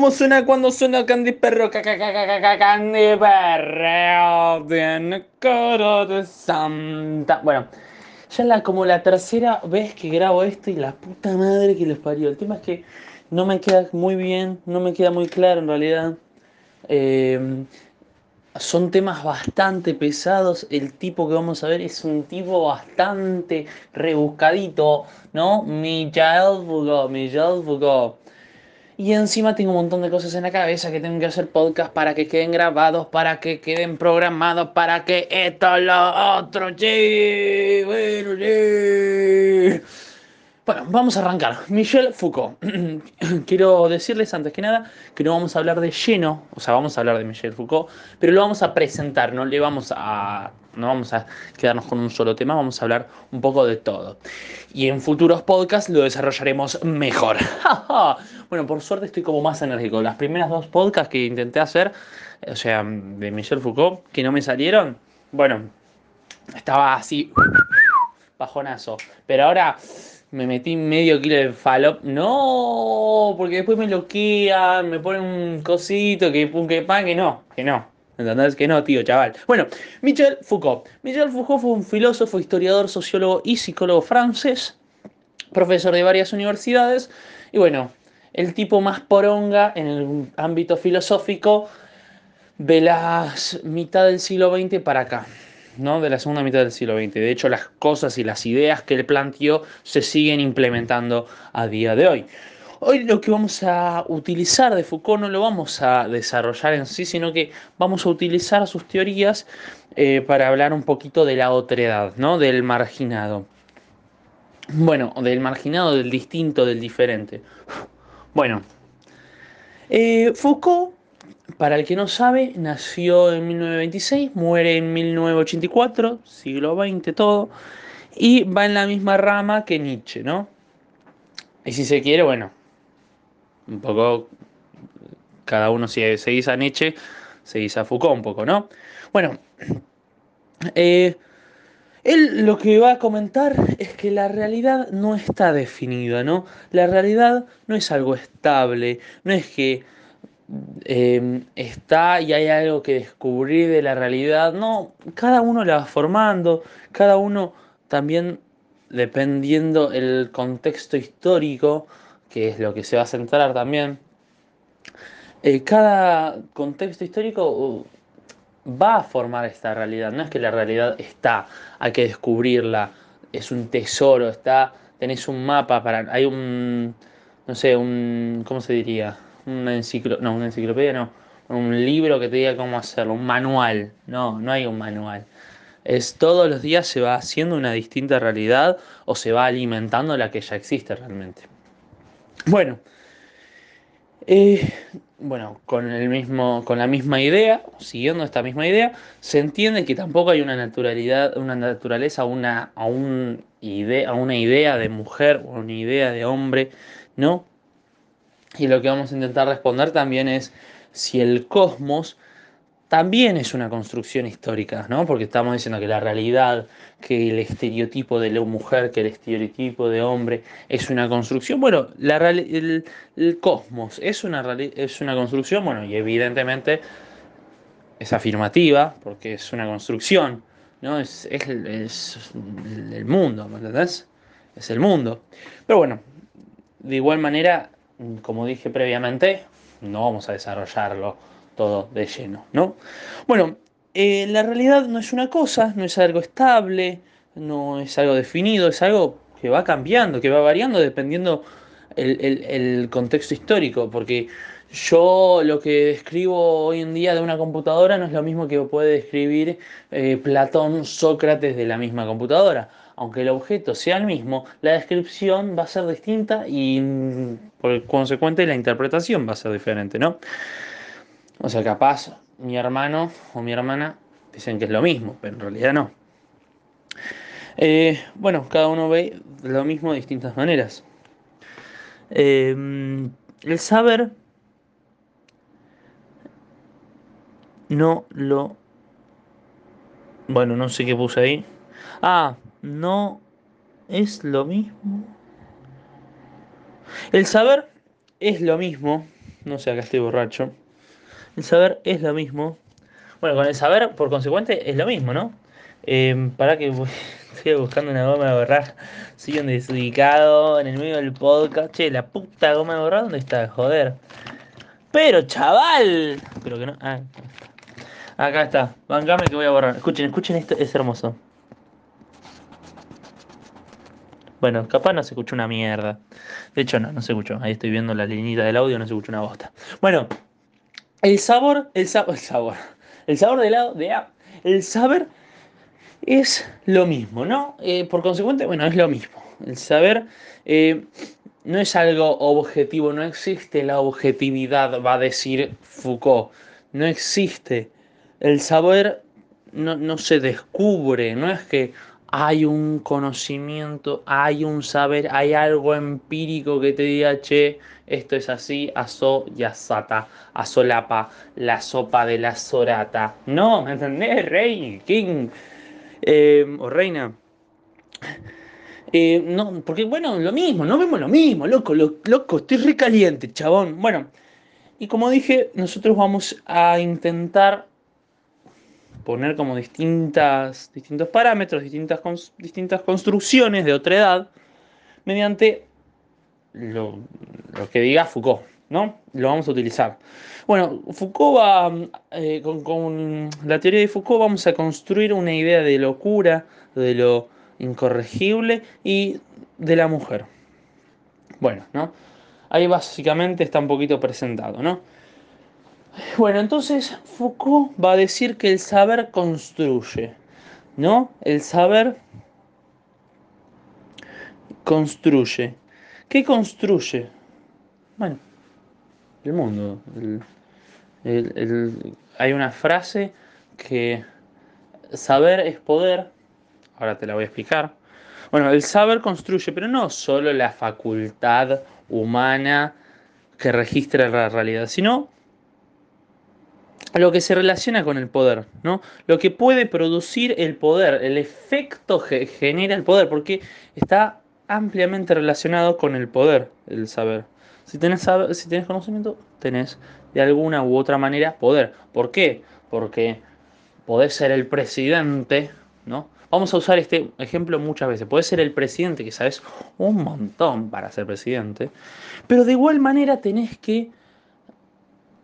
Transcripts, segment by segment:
¿Cómo suena cuando suena Candy Perro? Candy Perro tiene cara de santa. Bueno, ya la, como la tercera vez que grabo esto y la puta madre que les parió. El tema es que no me queda muy bien, no me queda muy claro en realidad. Eh, son temas bastante pesados. El tipo que vamos a ver es un tipo bastante rebuscadito, ¿no? Michael Foucault, Michael Foucault. Y encima tengo un montón de cosas en la cabeza que tengo que hacer podcast para que queden grabados, para que queden programados, para que esto, lo otro, sí, bueno, sí. Bueno, vamos a arrancar. Michel Foucault. Quiero decirles antes que nada que no vamos a hablar de lleno, o sea, vamos a hablar de Michel Foucault, pero lo vamos a presentar, no le vamos a no vamos a quedarnos con un solo tema, vamos a hablar un poco de todo. Y en futuros podcasts lo desarrollaremos mejor. bueno, por suerte estoy como más enérgico. Las primeras dos podcasts que intenté hacer, o sea, de Michel Foucault, que no me salieron, bueno, estaba así bajonazo. Pero ahora me metí medio kilo de falop. No, porque después me loquean, me ponen un cosito que que pan, que no, que no. ¿Entendés? Que no, tío, chaval. Bueno, Michel Foucault. Michel Foucault fue un filósofo, historiador, sociólogo y psicólogo francés, profesor de varias universidades. Y bueno, el tipo más poronga en el ámbito filosófico de la mitad del siglo XX para acá. ¿no? de la segunda mitad del siglo XX. De hecho, las cosas y las ideas que él planteó se siguen implementando a día de hoy. Hoy lo que vamos a utilizar de Foucault no lo vamos a desarrollar en sí, sino que vamos a utilizar sus teorías eh, para hablar un poquito de la otredad, ¿no? del marginado. Bueno, del marginado, del distinto, del diferente. Bueno, eh, Foucault para el que no sabe, nació en 1926, muere en 1984, siglo XX todo, y va en la misma rama que Nietzsche, ¿no? Y si se quiere, bueno, un poco, cada uno si seguís a Nietzsche, seguís a Foucault un poco, ¿no? Bueno, eh, él lo que va a comentar es que la realidad no está definida, ¿no? La realidad no es algo estable, no es que Em, está y hay algo que descubrir de la realidad. No, cada uno la va formando, cada uno también dependiendo el contexto histórico, que es lo que se va a centrar también. Eh, cada contexto histórico uh, va a formar esta realidad. No es que la realidad está, hay que descubrirla, es un tesoro, está, tenés un mapa para, hay un, no sé, un, ¿cómo se diría? una enciclo, no, una enciclopedia, no, un libro que te diga cómo hacerlo, un manual. No, no hay un manual. Es todos los días se va haciendo una distinta realidad o se va alimentando la que ya existe realmente. Bueno, eh, bueno, con, el mismo, con la misma idea, siguiendo esta misma idea, se entiende que tampoco hay una naturalidad, una naturaleza, una, a, un a una idea de mujer o una idea de hombre, ¿no? Y lo que vamos a intentar responder también es si el cosmos también es una construcción histórica, ¿no? Porque estamos diciendo que la realidad, que el estereotipo de la mujer, que el estereotipo de hombre es una construcción. Bueno, la, el, cosmos es una, es una construcción, bueno, y evidentemente es afirmativa, porque es una construcción, ¿no? Es, es, es el mundo, ¿me entendés? Es el mundo. Pero bueno, de igual manera como dije previamente, no vamos a desarrollarlo todo de lleno, ¿no? Bueno, eh, la realidad no es una cosa, no es algo estable, no es algo definido, es algo que va cambiando, que va variando dependiendo el, contexto histórico, porque yo lo que describo hoy en día de una computadora no es lo mismo que puede describir eh, Platón, Sócrates de la misma computadora aunque el objeto sea el mismo, la descripción va a ser distinta y por consecuente la interpretación va a ser diferente, ¿no? O sea, capaz mi hermano o mi hermana dicen que es lo mismo, pero en realidad no. Eh, bueno, cada uno ve lo mismo de distintas maneras. Eh, el saber no lo... Bueno, no sé qué puse ahí. Ah, no es lo mismo. El saber es lo mismo, no sé, acá estoy borracho. El saber es lo mismo. Bueno, con el saber, por consecuente, es lo mismo, ¿no? Eh, para que estoy buscando una goma de borrar. Soy un desubicado en el medio del podcast. Che, la puta goma de borrar, ¿dónde está? Joder. Pero, chaval. Pero que no. Ah, acá está. Bancame que voy a borrar. Escuchen, escuchen esto, es hermoso. Bueno, capaz no se escuchó una mierda. De hecho, no, no se escuchó. Ahí estoy viendo la linita del audio, no se escuchó una bosta. Bueno, el sabor, el sabor, el sabor. El sabor lado de el saber es lo mismo, ¿no? Eh, por consecuente, bueno, es lo mismo. El saber eh, no es algo objetivo, no existe la objetividad, va a decir Foucault. No existe. El saber no, no se descubre, no es que hay un conocimiento, hay un saber, hay algo empírico que te diga, che, esto es así, aso y asata, asolapa, la sopa de la sorata. No, ¿me entendés, rey, king eh, o reina? Eh, no, porque bueno, lo mismo, no vemos lo mismo, loco, loco, estoy recaliente, chabón. Bueno, y como dije, nosotros vamos a intentar poner como distintas, distintos parámetros, distintas, distintas construcciones de otra edad, mediante lo, que diga Foucault, ¿no? Lo vamos a utilizar. Bueno, Foucault va, eh, con, con, la teoría de Foucault vamos a construir una idea de locura, de lo incorregible y de la mujer. Bueno, ¿no? Ahí básicamente está un poquito presentado, ¿no? Bueno, entonces Foucault va a decir que el saber construye, ¿no? El saber construye. ¿Qué construye? Bueno, el mundo. hay una frase que saber es poder. Ahora te la voy a explicar. Bueno, el saber construye, pero no solo la facultad humana que registra la realidad, sino lo que se relaciona con el poder, ¿no? Lo que puede producir el poder, el efecto que genera el poder, porque está ampliamente relacionado con el poder, el saber. Si tenés, si conocimiento, tenés de alguna u otra manera poder. ¿Por qué? Porque podés ser el presidente, ¿no? Vamos a usar este ejemplo muchas veces. Podés ser el presidente, que sabes un montón para ser presidente, pero de igual manera tenés que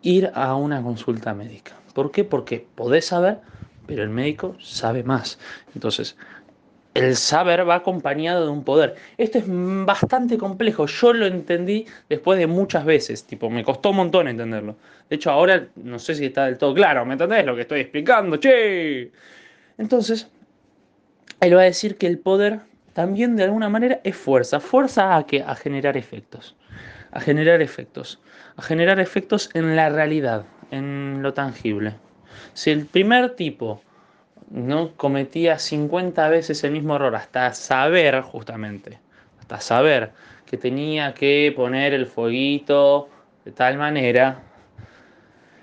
ir a una consulta médica. ¿Por qué? Porque podés saber, pero el médico sabe más. Entonces, el saber va acompañado de un poder. Esto es bastante complejo. Yo lo entendí después de muchas veces. Tipo, me costó un montón entenderlo. De hecho, ahora no sé si está del todo claro. ¿Me entendés lo que estoy explicando? ¡Che! Entonces, él va a decir que el poder también de alguna manera es fuerza. Fuerza a, que, a generar efectos. A generar efectos a generar efectos en la realidad, en lo tangible. Si el primer tipo no cometía 50 veces el mismo error hasta saber justamente, hasta saber que tenía que poner el fueguito de tal manera,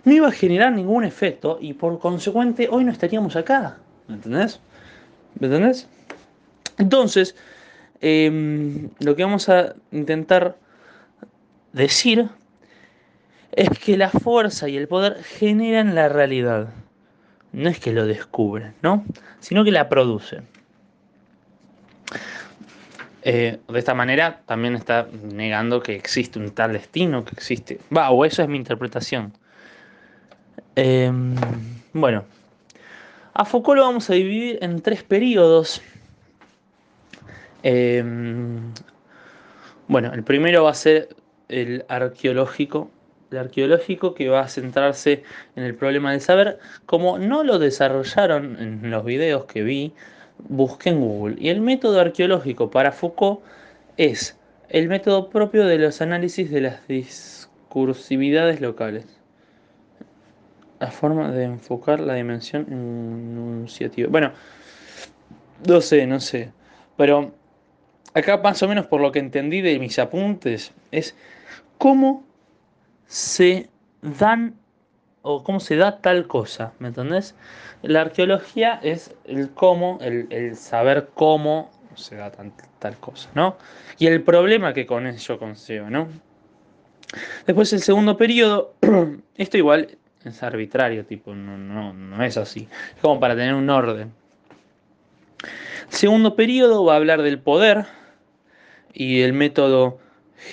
no iba a generar ningún efecto y por consecuente hoy no estaríamos acá. ¿Me entendés? ¿Me entendés? Entonces, em, lo que vamos a intentar decir es que la fuerza y el poder generan la realidad. No es que lo descubren, ¿no? Sino que la producen. Eh, de esta manera también está negando que existe un tal destino, que existe... Va, o eso es mi interpretación. Em, bueno, a Foucault lo vamos a dividir en tres periodos. Em, bueno, el primero va a ser el arqueológico, arqueológico que va a centrarse en el problema del saber. Como no lo desarrollaron en los videos que vi, busqué en Google. Y el método arqueológico para Foucault es el método propio de los análisis de las discursividades locales. La forma de enfocar la dimensión enunciativa. Bueno, no sé, no sé. Pero acá más o menos por lo que entendí de mis apuntes es cómo se dan o cómo se da tal cosa, ¿me entendés? La arqueología es el cómo, el, saber cómo se da tal cosa, ¿no? Y el problema que con ello conlleva, ¿no? Después el segundo periodo, esto igual es arbitrario, tipo, no, no, no es así. Es como para tener un orden. Segundo periodo va a hablar del poder y el método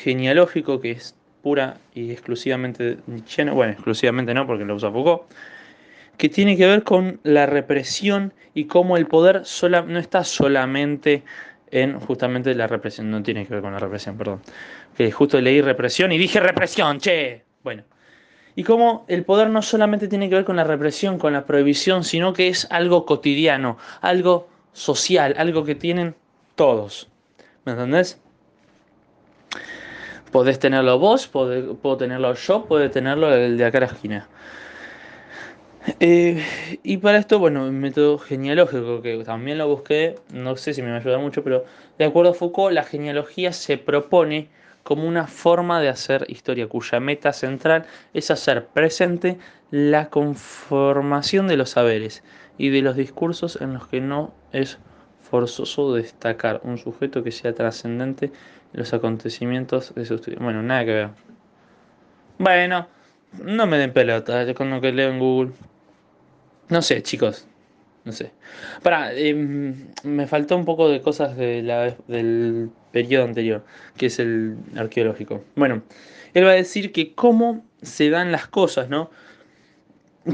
genealógico que es pura y exclusivamente nietzscheano, bueno, exclusivamente no porque lo usa Foucault, que tiene que ver con la represión y cómo el poder sola, no está solamente en justamente la represión, no tiene que ver con la represión, perdón, que justo leí represión y dije represión, che, bueno, y cómo el poder no solamente tiene que ver con la represión, con la prohibición, sino que es algo cotidiano, algo social, algo que tienen todos, ¿me entendés? Podés tenerlo vos, puedo tenerlo yo, puede tenerlo el de acá a la esquina. Eh, y para esto, bueno, un método genealógico que también lo busqué, no sé si me va a ayudar mucho, pero de acuerdo a Foucault, la genealogía se propone como una forma de hacer historia cuya meta central es hacer presente la conformación de los saberes y de los discursos en los que no es forzoso destacar un sujeto que sea trascendente los acontecimientos de su estudio. Bueno, nada que ver. Bueno, no me den pelota con lo que leo en Google. No sé, chicos. No sé. Para, em, me faltó un poco de cosas de la, del periodo anterior, que es el arqueológico. Bueno, él va a decir que cómo se dan las cosas, ¿no?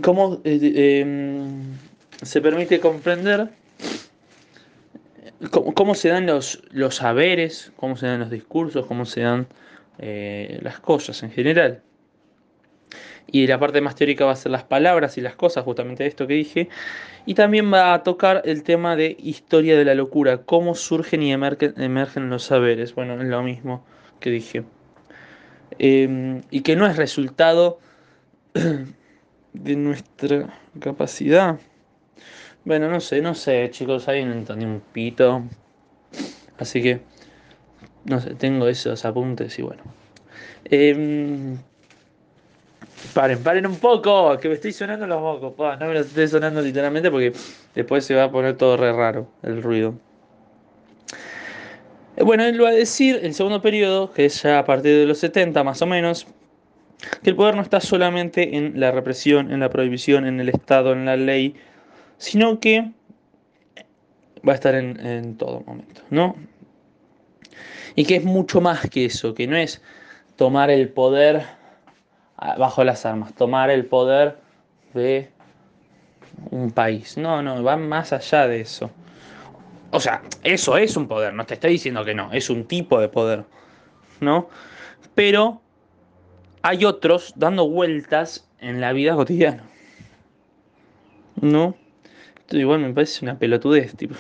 Cómo eh, em, se permite comprender cómo, se dan los, los saberes, cómo se dan los discursos, cómo se dan eh, las cosas en general. Y la parte más teórica va a ser las palabras y las cosas, justamente esto que dije. Y también va a tocar el tema de historia de la locura, cómo surgen y emergen, los saberes. Bueno, es lo mismo que dije. Em, y que no es resultado de nuestra capacidad bueno, no sé, no sé, chicos, ahí no entendí un pito. Así que, no sé, tengo esos apuntes y bueno. Em, paren, paren un poco, que me estoy sonando los mocos. no me los estoy sonando literalmente porque después se va a poner todo re raro el ruido. Bueno, él va a decir, el segundo periodo, que es ya a partir de los 70 más o menos, que el poder no está solamente en la represión, en la prohibición, en el Estado, en la ley, sino que va a estar en, todo momento, ¿no? Y que es mucho más que eso, que no es tomar el poder bajo las armas, tomar el poder de un país. No, no, va más allá de eso. O sea, eso es un poder, no te estoy diciendo que no, es un tipo de poder, ¿no? Pero hay otros dando vueltas en la vida cotidiana, ¿no? Igual me parece una pelotudez, tipo.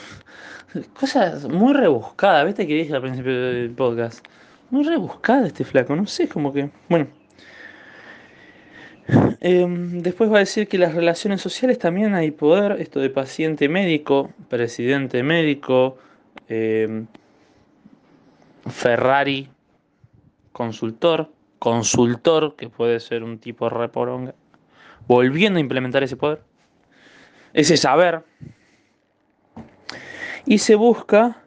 Cosas muy rebuscadas, ¿viste que dije al principio del podcast? Muy rebuscada este flaco, no sé, como que. Bueno. Em, después va a decir que las relaciones sociales también hay poder, esto de paciente médico, presidente médico, em, Ferrari, consultor, consultor, que puede ser un tipo reporonga, volviendo a implementar ese poder ese saber. Y se busca,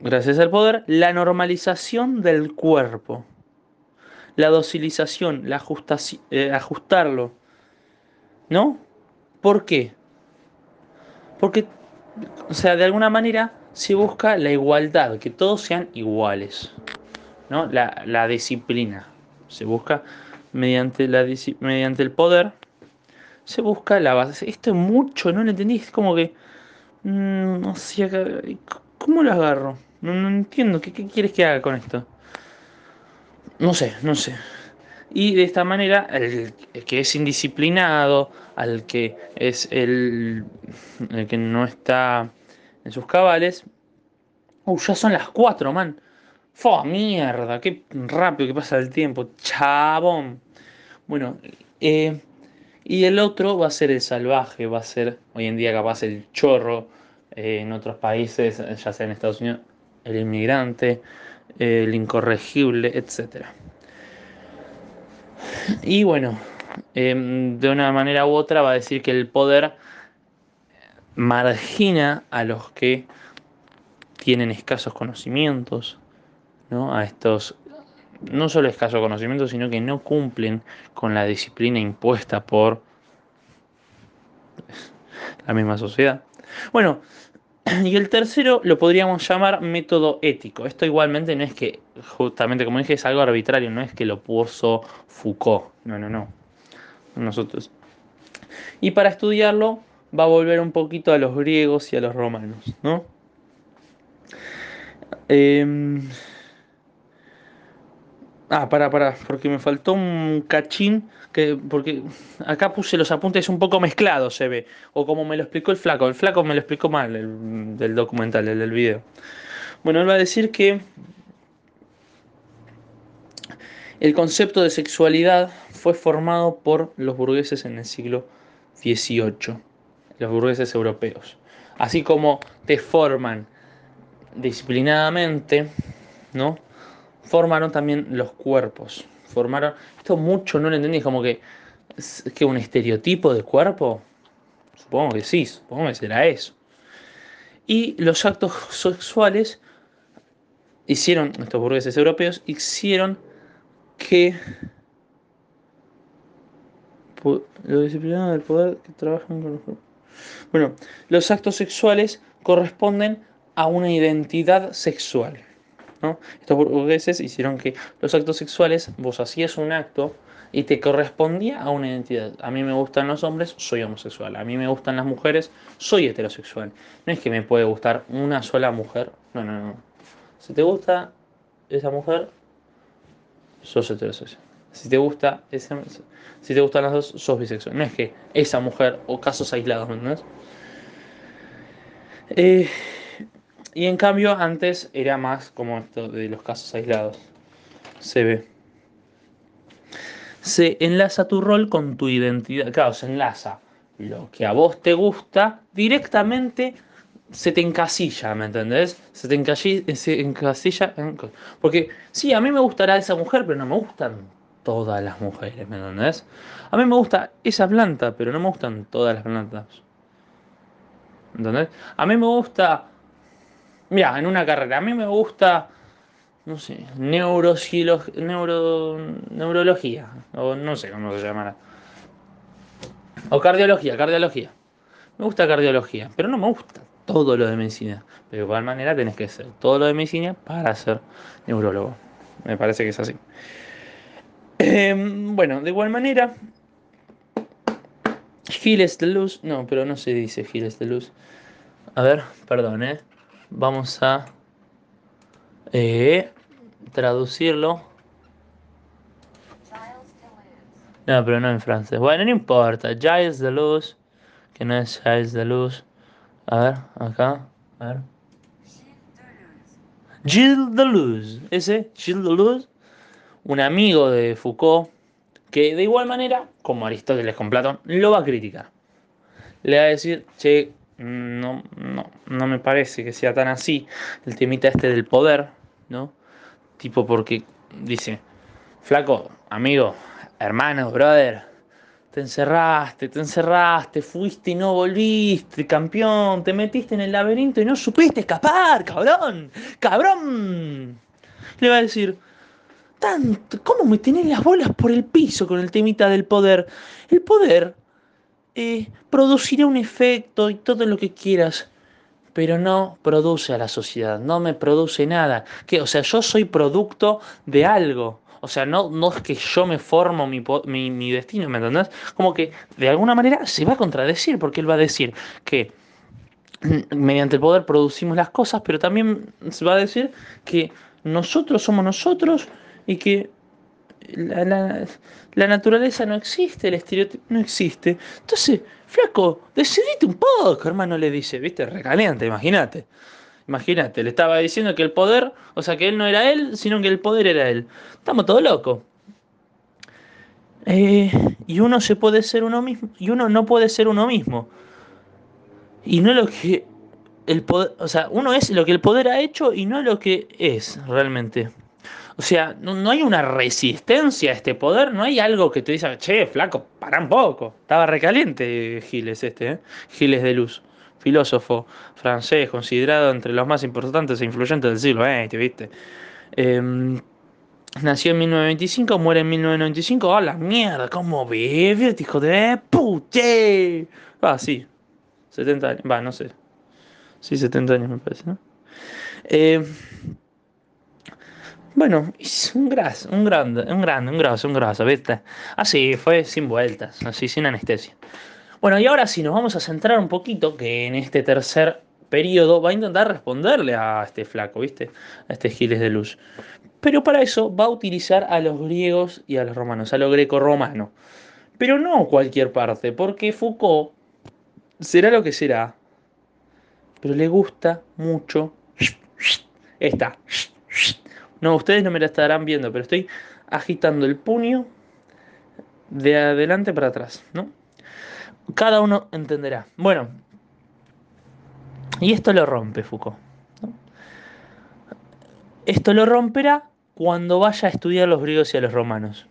gracias al poder, la normalización del cuerpo, la docilización, la eh, ajustarlo. ¿No? ¿Por qué? Porque, o sea, de alguna manera se busca la igualdad, que todos sean iguales. ¿no? La, la disciplina. Se busca mediante, la, mediante el poder se busca la base. Esto es mucho, no lo entendí. Es como que. Mm, no sé, ¿cómo lo agarro? No, entiendo. ¿Qué, quieres que haga con esto? No sé, no sé. Y de esta manera, el, que es indisciplinado, al que es el, el que no está en sus cabales. Uh, ya son las 4, man. ¡Fua, mierda! ¡Qué rápido que pasa el tiempo! ¡Chabón! Bueno, eh, y el otro va a ser el salvaje, va a ser hoy en día capaz el chorro, eh, en otros países, ya sea en Estados Unidos, el inmigrante, el incorregible, etc. Y bueno, em, de una manera u otra va a decir que el poder margina a los que tienen escasos conocimientos, ¿no? a estos no solo escaso conocimiento, sino que no cumplen con la disciplina impuesta por la misma sociedad. Bueno, y el tercero lo podríamos llamar método ético. Esto igualmente no es que, justamente como dije, es algo arbitrario, no es que lo puso Foucault. No, no, no. Nosotros. Y para estudiarlo va a volver un poquito a los griegos y a los romanos, ¿no? Em, ah, para, para, porque me faltó un cachín, que, porque acá puse los apuntes un poco mezclados, se ve, o como me lo explicó el flaco, el flaco me lo explicó mal, el, del documental, el del video. Bueno, él va a decir que el concepto de sexualidad fue formado por los burgueses en el siglo XVIII, los burgueses europeos. Así como te forman disciplinadamente, ¿no? Formaron también los cuerpos. Formaron. Esto mucho no lo entendí, como que. ¿Es que un estereotipo de cuerpo? Supongo que sí, supongo que será eso. Y los actos sexuales hicieron, estos burgueses europeos, hicieron que lo disciplinado del poder que trabajan con los Bueno, los actos sexuales corresponden a una identidad sexual. ¿No? Estos burgueses hicieron que los actos sexuales, vos hacías un acto y te correspondía a una identidad. A mí me gustan los hombres, soy homosexual. A mí me gustan las mujeres, soy heterosexual. No es que me puede gustar una sola mujer. No, no, no. Si te gusta esa mujer, sos heterosexual. Si te gusta esa, si te gustan las dos, sos bisexual. No es que esa mujer o casos aislados, ¿no? Eh, y en cambio, antes era más como esto de los casos aislados. Se ve. Se enlaza tu rol con tu identidad. Claro, se enlaza lo que a vos te gusta directamente se te encasilla, ¿me entendés? Se te encasilla, se encasilla porque sí, a mí me gustará esa mujer, pero no me gustan todas las mujeres, ¿me entendés? A mí me gusta esa planta, pero no me gustan todas las plantas. ¿Entendés? A mí me gusta Mira, en una carrera, a mí me gusta, no sé, neuro, neurología, o no sé cómo se llamará. O cardiología, cardiología. Me gusta cardiología, pero no me gusta todo lo de medicina. Pero de igual manera tenés que ser todo lo de medicina para ser neurólogo. Me parece que es así. Em, bueno, de igual manera, Giles de Luz, no, pero no se dice Giles de Luz. A ver, perdón, ¿eh? Vamos a eh, traducirlo. No, pero no en francés. Bueno, no importa. Giles de Luz, que no es Giles de Luz. A ver, acá. A ver. Gilles Deleuze, ese, Gilles Deleuze, un amigo de Foucault, que de igual manera, como Aristóteles con Platón, lo va a criticar. Le va a decir, che, no, no, no me parece que sea tan así. El temita este del poder, ¿no? Tipo porque dice, flaco, amigo, hermano, brother, te encerraste, te encerraste, fuiste y no volviste, campeón, te metiste en el laberinto y no supiste escapar, cabrón, cabrón. Le va a decir, tanto, ¿cómo me tenés las bolas por el piso con el temita del poder? El poder eh, producirá un efecto y todo lo que quieras, pero no produce a la sociedad, no me produce nada. Que, o sea, yo soy producto de algo. O sea, no, no es que yo me formo mi, mi, destino, ¿me entendés? Como que de alguna manera se va a contradecir, porque él va a decir que mediante el poder producimos las cosas, pero también se va a decir que nosotros somos nosotros y que la, naturaleza no existe, el estereotipo no existe. Entonces, flaco, decidite un poco, hermano, le dice, viste, recaliente, imagínate. Imagínate, le estaba diciendo que el poder, o sea, que él no era él, sino que el poder era él. Estamos todos locos. Eh, y uno se puede ser uno mismo, y uno no puede ser uno mismo. Y no lo que el poder, o sea, uno es lo que el poder ha hecho y no lo que es realmente. O sea, no, hay una resistencia a este poder, no hay algo que te diga, che, flaco, para un poco. Estaba recaliente Giles este, ¿eh? Giles de Luz, filósofo francés, considerado entre los más importantes e influyentes del siglo XX, ¿viste? Em, nació en 1925, muere en 1995. ¡Ah, la mierda! ¿Cómo vive, hijo de pute? Va, sí. 70 años. Va, no sé. Sí, 70 años me parece, ¿no? Eh, bueno, es un gras, un grande, un grande, un grosso, un grosso, ¿viste? Así, fue sin vueltas, así, sin anestesia. Bueno, y ahora sí, nos vamos a centrar un poquito que en este tercer periodo va a intentar responderle a este flaco, ¿viste? A este Giles de Luz. Pero para eso va a utilizar a los griegos y a los romanos, a lo greco-romano. Pero no cualquier parte, porque Foucault será lo que será, pero le gusta mucho esta. No, ustedes no me la estarán viendo, pero estoy agitando el puño de adelante para atrás, ¿no? Cada uno entenderá. Bueno, y esto lo rompe Foucault. Esto lo romperá cuando vaya a estudiar los griegos y a los romanos.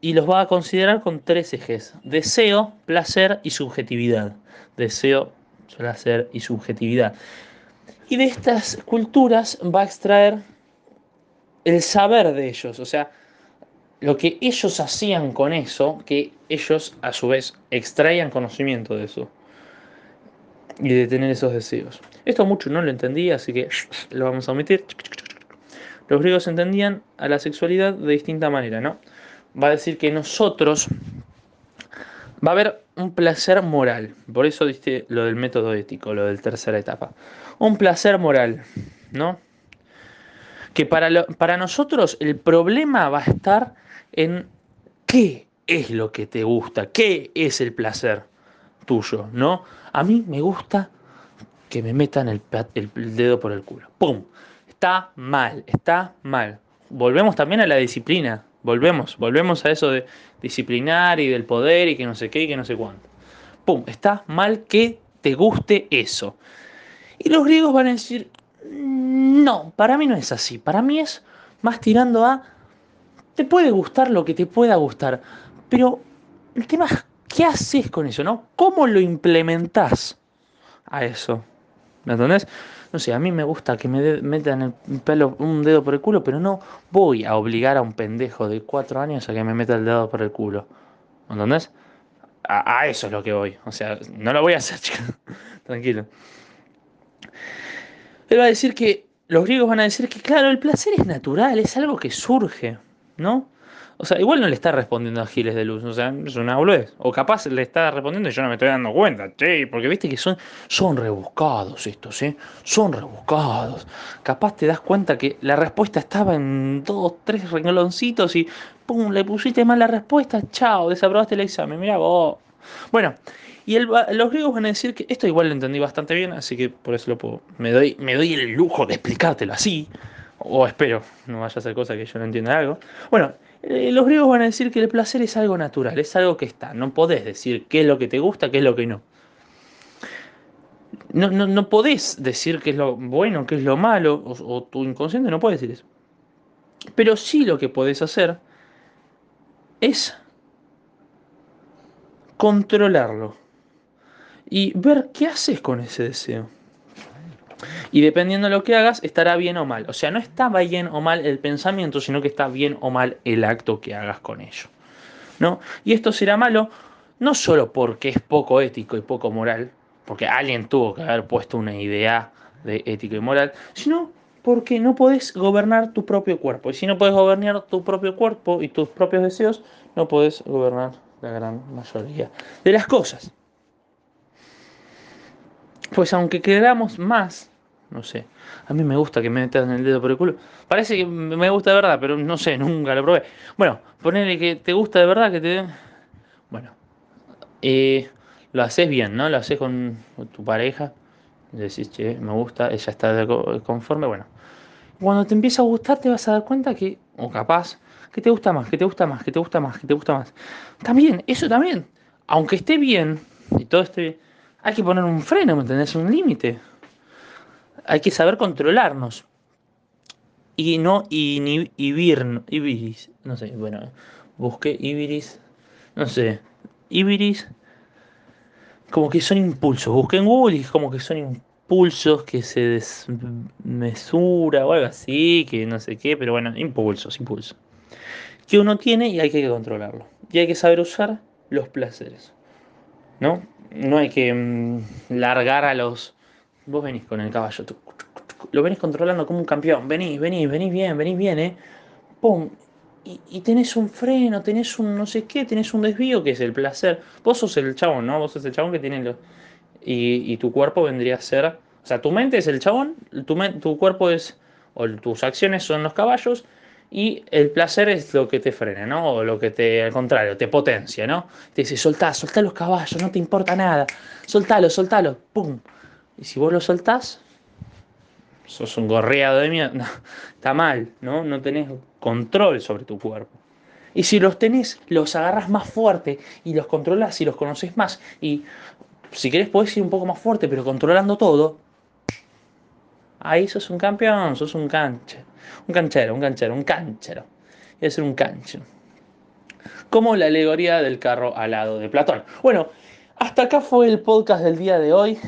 y los va a considerar con tres ejes. Deseo, placer y subjetividad. Deseo, placer y subjetividad. Y de estas culturas va a extraer el saber de ellos, o sea, lo que ellos hacían con eso, que ellos a su vez extraían conocimiento de eso y de tener esos deseos. Esto mucho no lo entendía, así que lo vamos a omitir. Los griegos entendían a la sexualidad de distinta manera, ¿no? Va a decir que nosotros va a haber un placer moral. Por eso diste lo del método ético, lo del tercera etapa. Un placer moral, ¿no? Que para, para nosotros el problema va a estar en qué es lo que te gusta, qué es el placer tuyo, ¿no? A mí me gusta que me metan el, el dedo por el culo. ¡Pum! Está mal, está mal. Volvemos también a la disciplina. Volvemos, volvemos a eso de disciplinar y del poder y que no sé qué y que no sé cuánto. ¡Pum! Está mal que te guste eso. Y los griegos van a decir, no, para mí no es así. Para mí es más tirando a, te puede gustar lo que te pueda gustar, pero el tema es, ¿qué haces con eso? ¿no? ¿Cómo lo implementas a eso? ¿Me entendés? No sé, a mí me gusta que me metan el pelo, un dedo por el culo, pero no voy a obligar a un pendejo de cuatro años a que me meta el dedo por el culo. ¿Entendés? A, a eso es lo que voy. O sea, no lo voy a hacer, chicos. Tranquilo. Él va a decir que, los griegos van a decir que, claro, el placer es natural, es algo que surge, ¿no? O sea, igual no le está respondiendo a Giles de Luz, o sea, es una boludez. O capaz le está respondiendo y yo no me estoy dando cuenta, che, porque viste que son, son rebuscados estos, ¿eh? Son rebuscados. Capaz te das cuenta que la respuesta estaba en dos, tres rengloncitos y pum, le pusiste mal la respuesta, chao, desaprobaste el examen, mira vos. Bueno, y los griegos van a decir que esto igual lo entendí bastante bien, así que por eso me doy, me doy el lujo de explicártelo así. O espero, no vaya a ser cosa que yo no entienda algo. Bueno, eh, los griegos van a decir que el placer es algo natural, es algo que está. No podés decir qué es lo que te gusta, qué es lo que no. No, no, podés decir qué es lo bueno, qué es lo malo, o, tu inconsciente no puede decir eso. Pero sí lo que podés hacer es controlarlo y ver qué haces con ese deseo. Y dependiendo de lo que hagas, estará bien o mal. O sea, no está bien o mal el pensamiento, sino que está bien o mal el acto que hagas con ello. ¿No? Y esto será malo no solo porque es poco ético y poco moral, porque alguien tuvo que haber puesto una idea de ético y moral, sino porque no podés gobernar tu propio cuerpo. Y si no puedes gobernar tu propio cuerpo y tus propios deseos, no podés gobernar la gran mayoría de las cosas. Pues aunque queramos más no sé. A mí me gusta que me metan el dedo por el culo. Parece que me gusta de verdad, pero no sé, nunca lo probé. Bueno, ponele que te gusta de verdad, que te... Bueno, eh, lo haces bien, ¿no? Lo haces con tu pareja. Decís, che, me gusta, ella está conforme. Bueno, cuando te empieza a gustar, te vas a dar cuenta que, o capaz, que te gusta más, que te gusta más, que te gusta más, que te gusta más. También, eso también. Aunque esté bien y todo esté bien, hay que poner un freno, ¿me entendés? Un límite hay que saber controlarnos. Y no inhibir, ibiris, no sé, bueno, busqué ibiris, no sé, ibiris, como que son impulsos. Busqué en Google y como que son impulsos, que se desmesura o algo así, que no sé qué, pero bueno, impulsos, impulsos. Que uno tiene y hay que controlarlo. Y hay que saber usar los placeres. ¿No? No hay que mm, largar a los... Vos venís con el caballo, lo venís controlando como un campeón. Venís, venís, venís bien, venís bien, ¿eh? ¡Pum! y, tenés un freno, tenés un no sé qué, tenés un desvío que es el placer. Vos sos el chabón, ¿no? Vos sos el chabón que tiene los... Y, tu cuerpo vendría a ser... O sea, tu mente es el chabón, tu, tu cuerpo es... O tus acciones son los caballos y el placer es lo que te frena, ¿no? O lo que te, al contrario, te potencia, ¿no? Te dice, soltá, soltá los caballos, no te importa nada. Soltalo, soltalo, ¡pum! Y si vos lo soltás, sos un gorreado de mierda. está mal, ¿no? No tenés control sobre tu cuerpo. Y si los tenés, los agarras más fuerte y los controlas y los conoces más. Y si querés podés ir un poco más fuerte, pero controlando todo. Ahí sos un campeón, sos un canche. Un canchero, un canchero, un canchero. Y ser un cancho. Como la alegoría del carro alado de Platón. Bueno, hasta acá fue el podcast del día de hoy.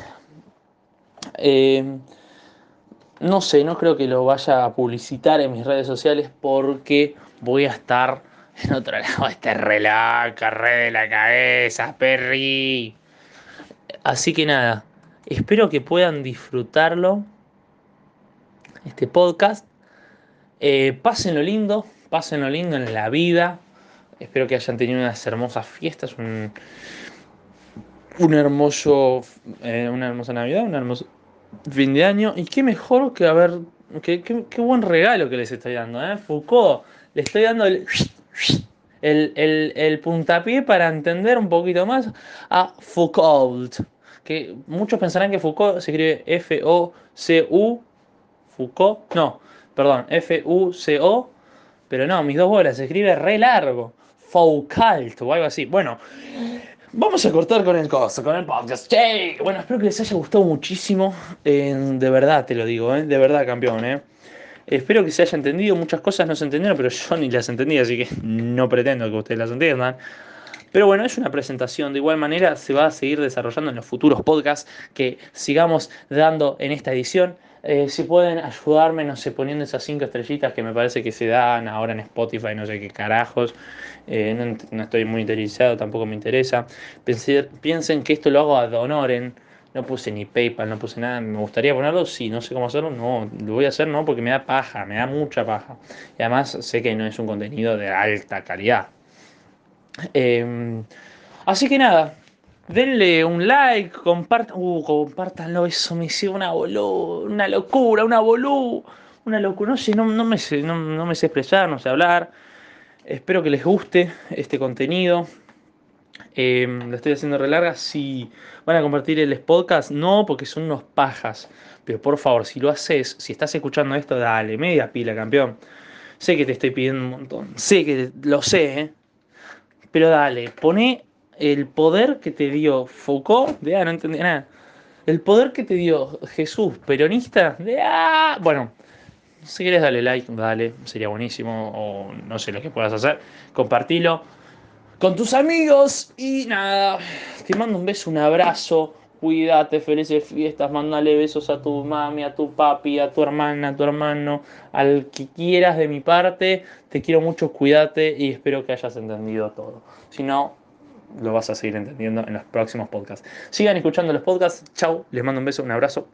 Eh, no sé, no creo que lo vaya a publicitar en mis redes sociales porque voy a estar en otro lado. Este reloj, re de la cabeza, perri. Así que nada, espero que puedan disfrutarlo, este podcast. Eh, pásenlo lindo, pásenlo lindo en la vida. Espero que hayan tenido unas hermosas fiestas, un hermoso, eh, una hermosa Navidad, un hermoso fin de año. Y qué mejor que haber. Qué, qué, buen regalo que les estoy dando, ¿eh? Foucault. Le estoy dando el, el, el, puntapié para entender un poquito más a Foucault. Que muchos pensarán que Foucault se escribe F-O-C-U. Foucault. No, perdón, F-U-C-O. Pero no, mis dos bolas se escribe re largo. Foucault o algo así. Bueno. Vamos a cortar con el coso, con el podcast. Che. Bueno, espero que les haya gustado muchísimo. de verdad te lo digo, ¿eh? de verdad, campeón. ¿eh? Espero que se haya entendido. Muchas cosas no se entendieron, pero yo ni las entendí, así que no pretendo que ustedes las entiendan. Pero bueno, es una presentación. De igual manera, se va a seguir desarrollando en los futuros podcasts que sigamos dando en esta edición. Eh, si pueden ayudarme, no sé, poniendo esas cinco estrellitas que me parece que se dan ahora en Spotify, no sé qué carajos. Eh, no, estoy muy interesado, tampoco me interesa. piensen que esto lo hago ad honorem. No puse ni PayPal, no puse nada. ¿Me gustaría ponerlo? Sí, no sé cómo hacerlo. No, lo voy a hacer no porque me da paja, me da mucha paja. Y además sé que no es un contenido de alta calidad. Em, así que nada, denle un like, compartan, uh, compartanlo, eso me hicieron una una locura, una bolú, una locura, no sé, no, me sé, no, me sé expresar, no sé hablar. Espero que les guste este contenido. Eh, lo estoy haciendo re larga. Si van a compartir el podcast, no, porque son unos pajas. Pero por favor, si lo haces, si estás escuchando esto, dale, media pila, campeón. Sé que te estoy pidiendo un montón. Sé que lo sé, ¿eh? Pero dale, pone el poder que te dio Foucault, de ah, no entendí nada. El poder que te dio Jesús, peronista, de ah, bueno, si quieres darle like, dale, sería buenísimo, o no sé lo que puedas hacer, compartilo con tus amigos y nada, te mando un beso, un abrazo, cuídate, felices fiestas, mándale besos a tu mami, a tu papi, a tu hermana, a tu hermano, al que quieras de mi parte, te quiero mucho, cuídate y espero que hayas entendido todo. Si no, lo vas a seguir entendiendo en los próximos podcasts. Sigan escuchando los podcasts. Chau, les mando un beso, un abrazo.